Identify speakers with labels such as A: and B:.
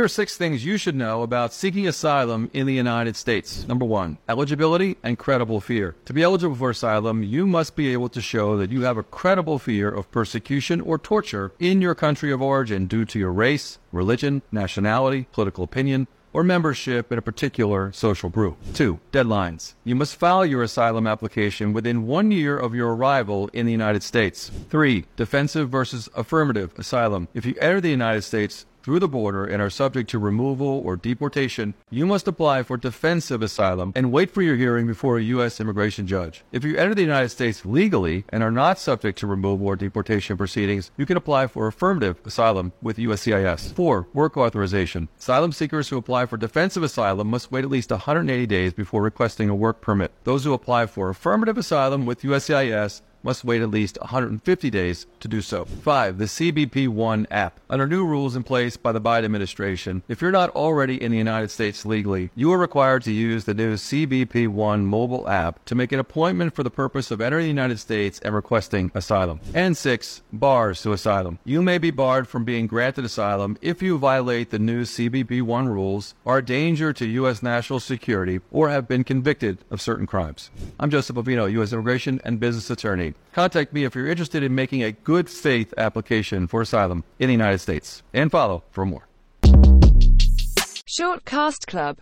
A: Here are six things you should know about seeking asylum in the United States. Number one, eligibility and credible fear. To be eligible for asylum, you must be able to show that you have a credible fear of persecution or torture in your country of origin due to your race, religion, nationality, political opinion, or membership in a particular social group. Two, deadlines. You must file your asylum application within one year of your arrival in the United States. Three, defensive versus affirmative asylum. If you enter the United States through the border and are subject to removal or deportation, you must apply for defensive asylum and wait for your hearing before a U.S. immigration judge. If you enter the United States legally and are not subject to removal or deportation proceedings, you can apply for affirmative asylum with USCIS. 4. Work authorization. Asylum seekers who apply for defensive asylum must wait at least 180 days before requesting a work permit. Those who apply for affirmative asylum with USCIS must wait at least 150 days to do so. 5. The CBP One app. Under new rules in place by the Biden administration, if you're not already in the United States legally, you are required to use the new CBP One mobile app to make an appointment for the purpose of entering the United States and requesting asylum. And 6. Bars to asylum. You may be barred from being granted asylum if you violate the new CBP One rules, are a danger to U.S. national security, or have been convicted of certain crimes. I'm Joseph Bovino, U.S. Immigration and Business Attorney. Contact me if you're interested in making a good faith application for asylum in the United States. And follow for more.
B: Shortcast Club